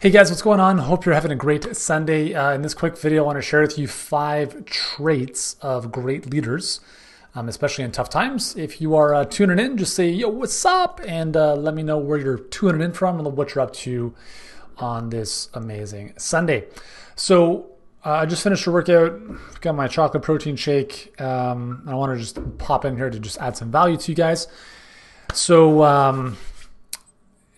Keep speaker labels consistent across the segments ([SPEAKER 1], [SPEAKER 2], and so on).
[SPEAKER 1] Hey guys, what's going on? Hope you're having a great Sunday. Uh, in this quick video, I want to share with you five traits of great leaders, um, especially in tough times. If you are uh, tuning in, just say, yo, what's up? And uh, let me know where you're tuning in from and what you're up to on this amazing Sunday. So, uh, I just finished a workout, got my chocolate protein shake. Um, I want to just pop in here to just add some value to you guys. So, um,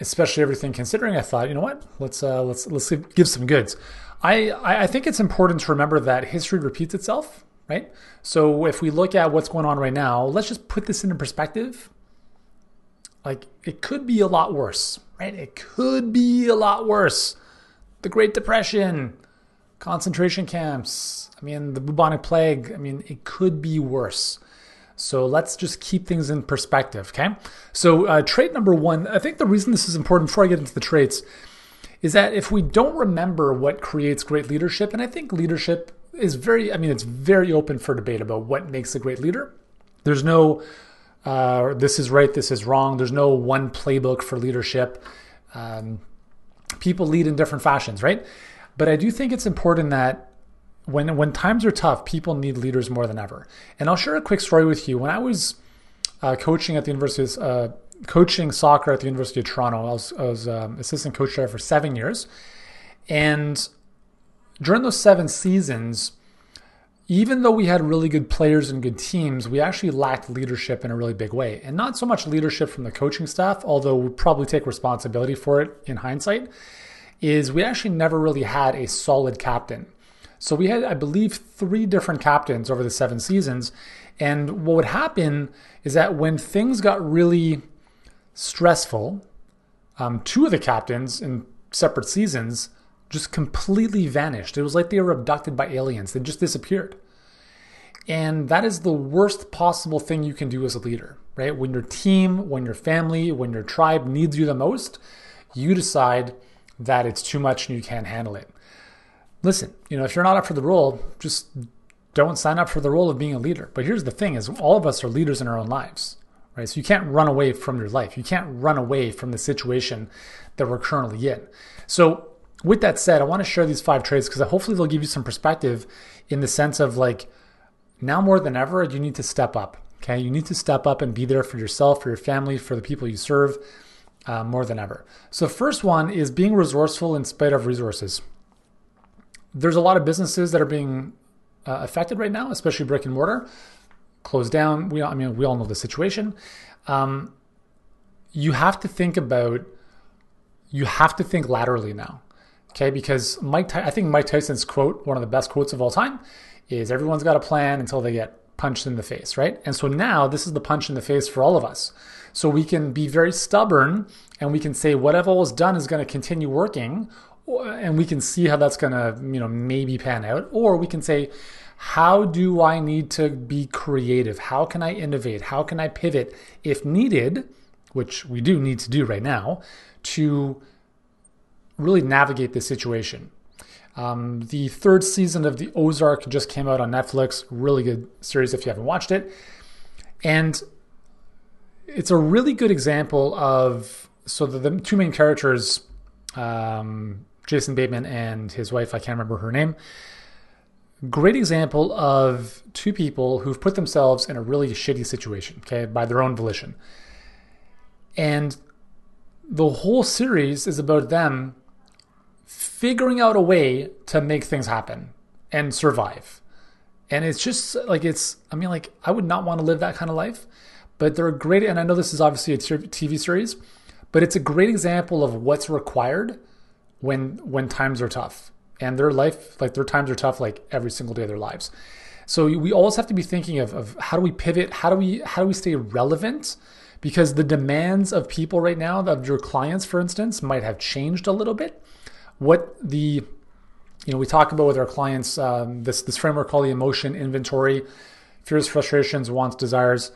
[SPEAKER 1] especially everything considering, I thought, you know what, let's uh, let's let's give some goods. I I think it's important to remember that history repeats itself, right? So if we look at what's going on right now, let's just put this into perspective. Like it could be a lot worse, right? It could be a lot worse. The Great Depression, concentration camps. I mean, the bubonic plague. I mean, it could be worse. So let's just keep things in perspective, okay? So, uh, trait number one, I think the reason this is important before I get into the traits is that if we don't remember what creates great leadership, and I think leadership is very, I mean, it's very open for debate about what makes a great leader. There's no, uh, this is right, this is wrong. There's no one playbook for leadership. Um, people lead in different fashions, right? But I do think it's important that when when times are tough, people need leaders more than ever. And I'll share a quick story with you. When I was uh, coaching at the University, uh, coaching soccer at the University of Toronto, I was, I was um, assistant coach there for seven years, and during those seven seasons, even though we had really good players and good teams, we actually lacked leadership in a really big way. And not so much leadership from the coaching staff, although we probably take responsibility for it in hindsight, is we actually never really had a solid captain. So we had, I believe, three different captains over the seven seasons. And what would happen is that when things got really stressful, um, two of the captains in separate seasons just completely vanished. It was like they were abducted by aliens, they just disappeared. And that is the worst possible thing you can do as a leader, right? When your team, when your family, when your tribe needs you the most, you decide that it's too much and you can't handle it listen, you know, if you're not up for the role, just don't sign up for the role of being a leader. But here's the thing is all of us are leaders in our own lives, right? So you can't run away from your life. You can't run away from the situation that we're currently in. So with that said, I want to share these five traits because hopefully they'll give you some perspective in the sense of like now more than ever, you need to step up. Okay. You need to step up and be there for yourself, for your family, for the people you serve uh, more than ever. So, first one is being resourceful in spite of resources there's a lot of businesses that are being uh, affected right now, especially brick and mortar, closed down. We, I mean, we all know the situation. Um, you have to think about, you have to think laterally now, okay? Because Mike, I think Mike Tyson's quote, one of the best quotes of all time, is everyone's got a plan until they get punched in the face, right? And so now this is the punch in the face for all of us. So we can be very stubborn and we can say whatever was done is going to continue working and we can see how that's going to you know maybe pan out. Or we can say how do i need to be creative? How can i innovate? How can i pivot if needed which we do need to do right now to really navigate this situation? Um, the third season of the ozark just came out on netflix. Really good series if you haven't watched it. And it's a really good example of so the, the two main characters um, Jason Bateman and his wife, I can't remember her name. Great example of two people who've put themselves in a really shitty situation, okay, by their own volition. And the whole series is about them figuring out a way to make things happen and survive. And it's just like it's, I mean, like, I would not want to live that kind of life, but they're great. And I know this is obviously a TV series, but it's a great example of what's required when when times are tough. And their life like their times are tough like every single day of their lives. So we always have to be thinking of, of how do we pivot? How do we how do we stay relevant? Because the demands of people right now of your clients for instance might have changed a little bit. What the you know we talk about with our clients um, this this framework called the emotion inventory fears frustrations wants desires.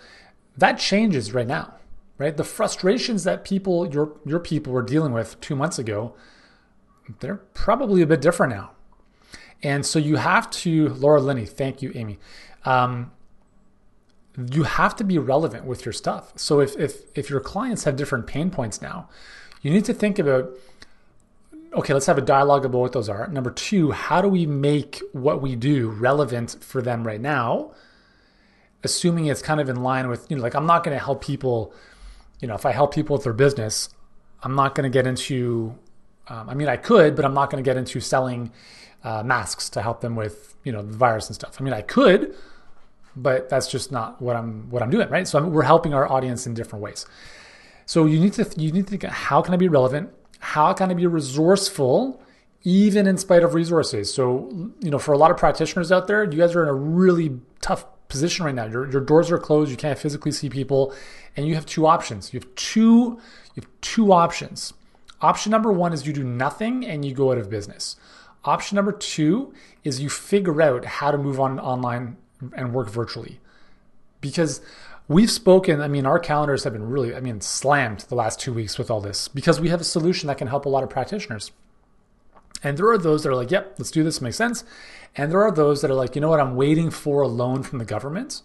[SPEAKER 1] That changes right now right? The frustrations that people your your people were dealing with two months ago they're probably a bit different now. And so you have to, Laura Linney, thank you, Amy. Um, you have to be relevant with your stuff. So if, if if your clients have different pain points now, you need to think about okay, let's have a dialogue about what those are. Number two, how do we make what we do relevant for them right now? Assuming it's kind of in line with, you know, like I'm not going to help people, you know, if I help people with their business, I'm not going to get into, um, I mean, I could, but I'm not going to get into selling uh, masks to help them with, you know, the virus and stuff. I mean, I could, but that's just not what I'm what I'm doing, right? So I'm, we're helping our audience in different ways. So you need to you need to think how can I be relevant? How can I be resourceful even in spite of resources? So, you know, for a lot of practitioners out there, you guys are in a really tough position right now. Your, your doors are closed, you can't physically see people, and you have two options. You have two you have two options. Option number 1 is you do nothing and you go out of business. Option number 2 is you figure out how to move on online and work virtually. Because we've spoken, I mean, our calendars have been really, I mean, slammed the last two weeks with all this because we have a solution that can help a lot of practitioners. And there are those that are like, yep, let's do this, makes sense. And there are those that are like, you know what, I'm waiting for a loan from the government.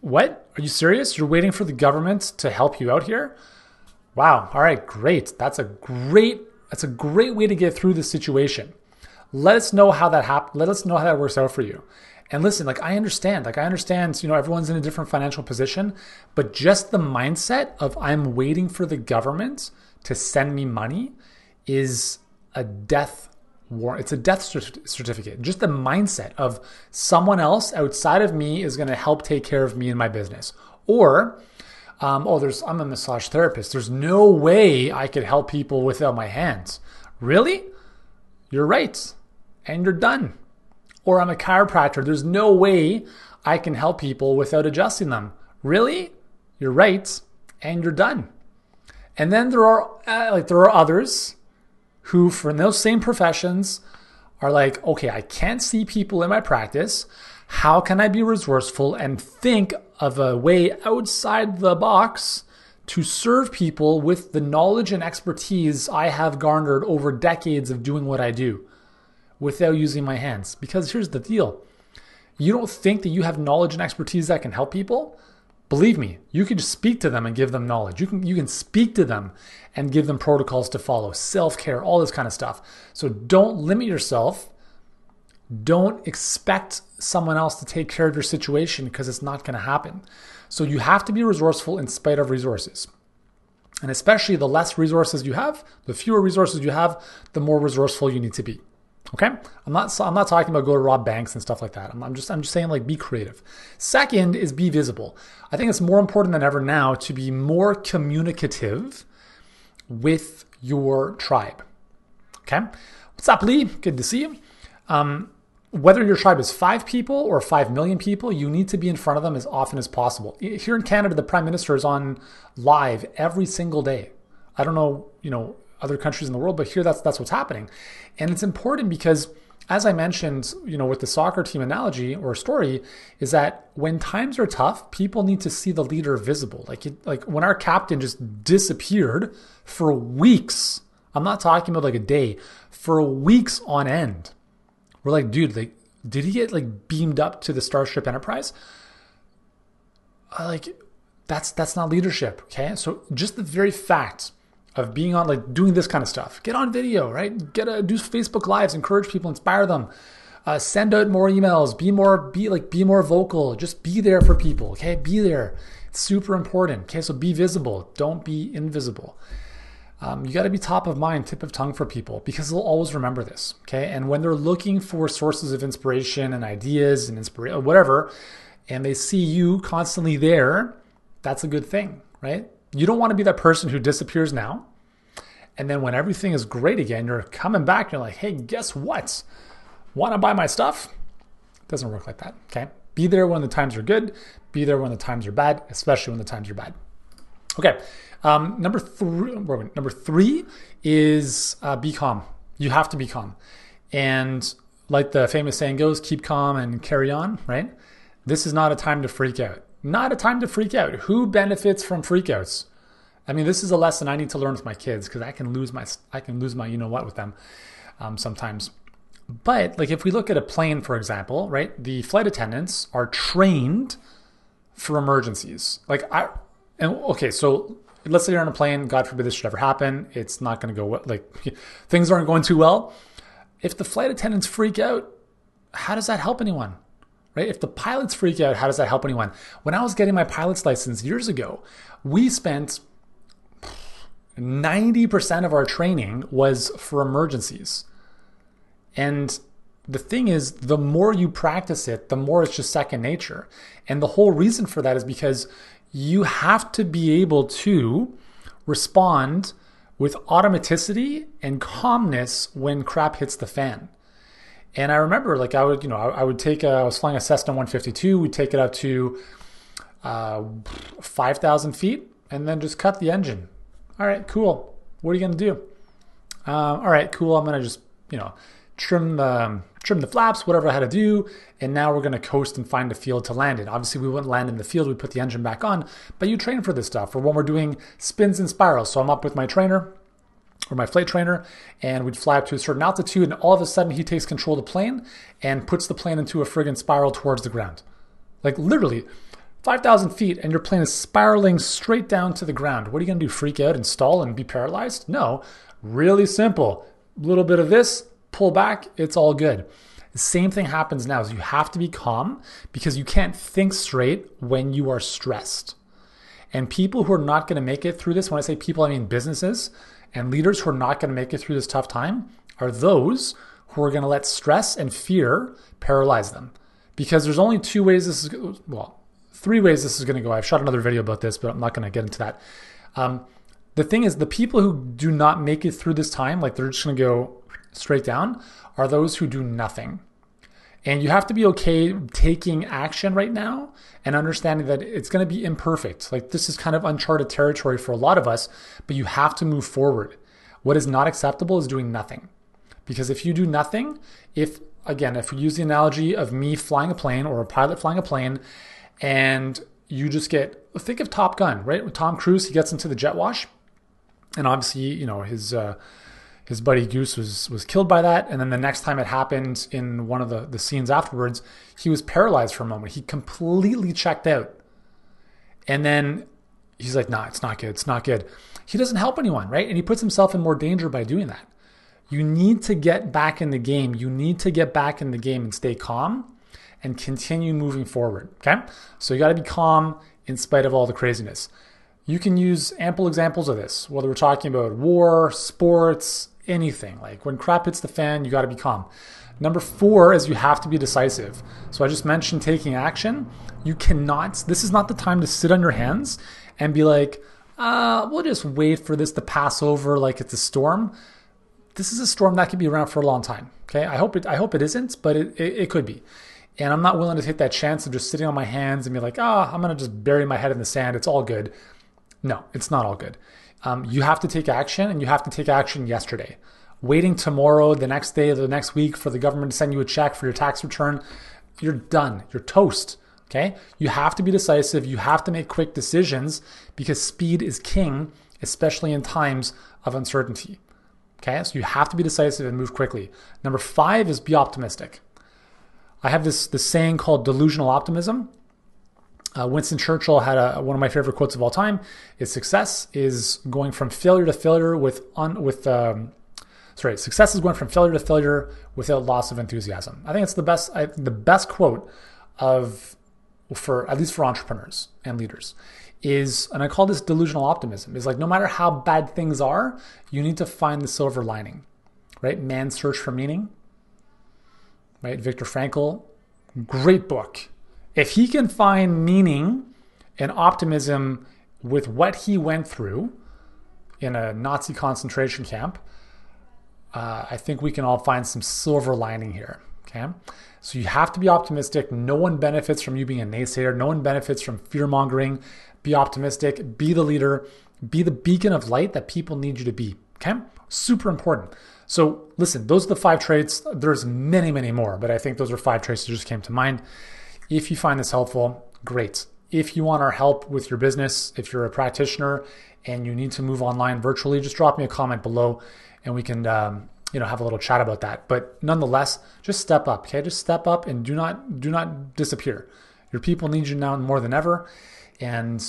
[SPEAKER 1] What? Are you serious? You're waiting for the government to help you out here? Wow. All right, great. That's a great that's a great way to get through this situation. Let us know how that happens. Let us know how that works out for you. And listen, like I understand, like I understand, you know, everyone's in a different financial position, but just the mindset of I'm waiting for the government to send me money is a death warrant. It's a death certificate. Just the mindset of someone else outside of me is going to help take care of me and my business. Or, um, oh, there's I'm a massage therapist. There's no way I could help people without my hands. Really? You're right and you're done. Or I'm a chiropractor. There's no way I can help people without adjusting them. Really? You're right, and you're done. And then there are uh, like there are others who, from those same professions, are like, okay, I can't see people in my practice. How can I be resourceful and think of a way outside the box to serve people with the knowledge and expertise I have garnered over decades of doing what I do? without using my hands. Because here's the deal you don't think that you have knowledge and expertise that can help people? Believe me, you can just speak to them and give them knowledge. You can you can speak to them and give them protocols to follow, self-care, all this kind of stuff. So don't limit yourself. Don't expect someone else to take care of your situation because it's not going to happen. So you have to be resourceful in spite of resources. And especially the less resources you have, the fewer resources you have, the more resourceful you need to be. Okay, I'm not. I'm not talking about go to rob banks and stuff like that. I'm, I'm, just. I'm just saying like be creative. Second is be visible. I think it's more important than ever now to be more communicative with your tribe. Okay, what's up, Lee? Good to see you. Um, whether your tribe is five people or five million people, you need to be in front of them as often as possible. Here in Canada, the prime minister is on live every single day. I don't know, you know, other countries in the world, but here that's that's what's happening. And it's important because as I mentioned, you know, with the soccer team analogy or story, is that when times are tough, people need to see the leader visible. Like, it, like when our captain just disappeared for weeks. I'm not talking about like a day, for weeks on end. We're like, dude, like, did he get like beamed up to the Starship Enterprise? Like, that's that's not leadership. Okay, so just the very fact of being on like doing this kind of stuff. Get on video, right? Get a do Facebook lives, encourage people, inspire them. Uh, send out more emails. Be more be like be more vocal. Just be there for people. Okay, be there. It's super important. Okay, so be visible. Don't be invisible. Um, you got to be top of mind, tip of tongue for people because they'll always remember this. Okay, and when they're looking for sources of inspiration and ideas and inspiration, whatever, and they see you constantly there, that's a good thing, right? You don't want to be that person who disappears now. And then when everything is great again, you're coming back. You're like, hey, guess what? Want to buy my stuff? Doesn't work like that. Okay. Be there when the times are good. Be there when the times are bad, especially when the times are bad. Okay. Um, number three. Number three is uh, be calm. You have to be calm. And like the famous saying goes, keep calm and carry on. Right. This is not a time to freak out not a time to freak out. Who benefits from freakouts? I mean, this is a lesson I need to learn with my kids because I can lose my I can lose my you know what with them um, sometimes. But like if we look at a plane, for example, right? The flight attendants are trained for emergencies. Like I and okay, so let's say you're on a plane, God forbid this should ever happen. It's not going to go well. like things aren't going too well. If the flight attendants freak out, how does that help anyone? Right? If the pilots freak out, how does that help anyone? When I was getting my pilot's license years ago, we spent 90% of our training was for emergencies. And the thing is, the more you practice it, the more it's just second nature. And the whole reason for that is because you have to be able to respond with automaticity and calmness when crap hits the fan. And I remember, like, I would, you know, I, I would take, a, I was flying a Cessna 152, we'd take it up to uh, 5,000 feet and then just cut the engine. All right, cool. What are you to do? Uh, all right, cool. I'm to just, you know, trim the trim the flaps, whatever I had to do, and now we're to coast and find a field to land in. Obviously, we wouldn't land in the field; we put the engine back on. But you train for this stuff, or when we're doing spins and spirals. So I'm up with my trainer or my flight trainer, and we'd fly up to a certain altitude, and all of a sudden he takes control of the plane and puts the plane into a friggin' spiral towards the ground, like literally. 5,000 feet and your plane is spiraling straight down to the ground. What are you going to do? Freak out and stall and be paralyzed? No. Really simple. A little bit of this, pull back, it's all good. The same thing happens now is you have to be calm because you can't think straight when you are stressed. And people who are not going to make it through this, when I say people, I mean businesses and leaders who are not going to make it through this tough time, are those who are going to let stress and fear paralyze them. Because there's only two ways this is, well, three ways this is going to go. I've shot another video about this, but I'm not going to get into that. Um, the thing is, the people who do not make it through this time, like they're just going to go straight down, are those who do nothing. And you have to be okay taking action right now and understanding that it's going to be imperfect. Like this is kind of uncharted territory for a lot of us, but you have to move forward. What is not acceptable is doing nothing. Because if you do nothing, if again, if we use the analogy of me flying a plane or a pilot flying a plane and you just get think of Top Gun, right? With Tom Cruise, he gets into the jet wash, and obviously, you know his uh, his buddy Goose was was killed by that, and then the next time it happened in one of the the scenes afterwards, he was paralyzed for a moment. He completely checked out, and then he's like, "Nah, it's not good. It's not good." He doesn't help anyone, right? And he puts himself in more danger by doing that. You need to get back in the game. You need to get back in the game and stay calm and continue moving forward. Okay. So you got to be calm in spite of all the craziness. You can use ample examples of this, whether we're talking about war, sports, anything. Like when crap hits the fan, you got to be calm. Number four is you have to be decisive. So I just mentioned taking action. You cannot, this is not the time to sit on your hands and be like, uh, we'll just wait for this to pass over like it's a storm. This is a storm that could be around for a long time. Okay. I hope it, I hope it isn't, but it, it, it could be. And I'm not willing to take that chance of just sitting on my hands and be like, ah, oh, I'm going to just bury my head in the sand. It's all good. No, it's not all good. Um, you have to take action and you have to take action yesterday. Waiting tomorrow, the next day, the next week for the government to send you a check for your tax return, you're done. You're toast. Okay. You have to be decisive. You have to make quick decisions because speed is king, especially in times of uncertainty. Okay. So you have to be decisive and move quickly. Number five is be optimistic. I have this this saying called delusional optimism. Uh, Winston Churchill had a, one of my favorite quotes of all time: "Is success is going from failure to failure with un, with um, sorry, success is going from failure to failure without loss of enthusiasm." I think it's the best I, the best quote of for at least for entrepreneurs and leaders is and I call this delusional optimism is like no matter how bad things are, you need to find the silver lining. Right? Man's search for meaning right? Viktor Frankl, great book. If he can find meaning and optimism with what he went through in a Nazi concentration camp, uh, I think we can all find some silver lining here. Okay. So you have to be optimistic. No one benefits from you being a naysayer. No one benefits from fear mongering. Be optimistic. Be the leader. Be the beacon of light that people need you to be. Okay. Super important. So listen, those are the five traits. There's many, many more, but I think those are five traits that just came to mind. If you find this helpful, great. If you want our help with your business, if you're a practitioner and you need to move online virtually, just drop me a comment below and we can um, you know have a little chat about that. But nonetheless, just step up, okay? Just step up and do not do not disappear. Your people need you now more than ever. And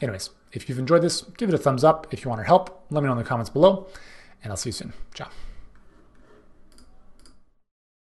[SPEAKER 1] anyways, If you've enjoyed this, give it a thumbs up. If you want our help, let me know in the comments below, and I'll see you soon. Ciao.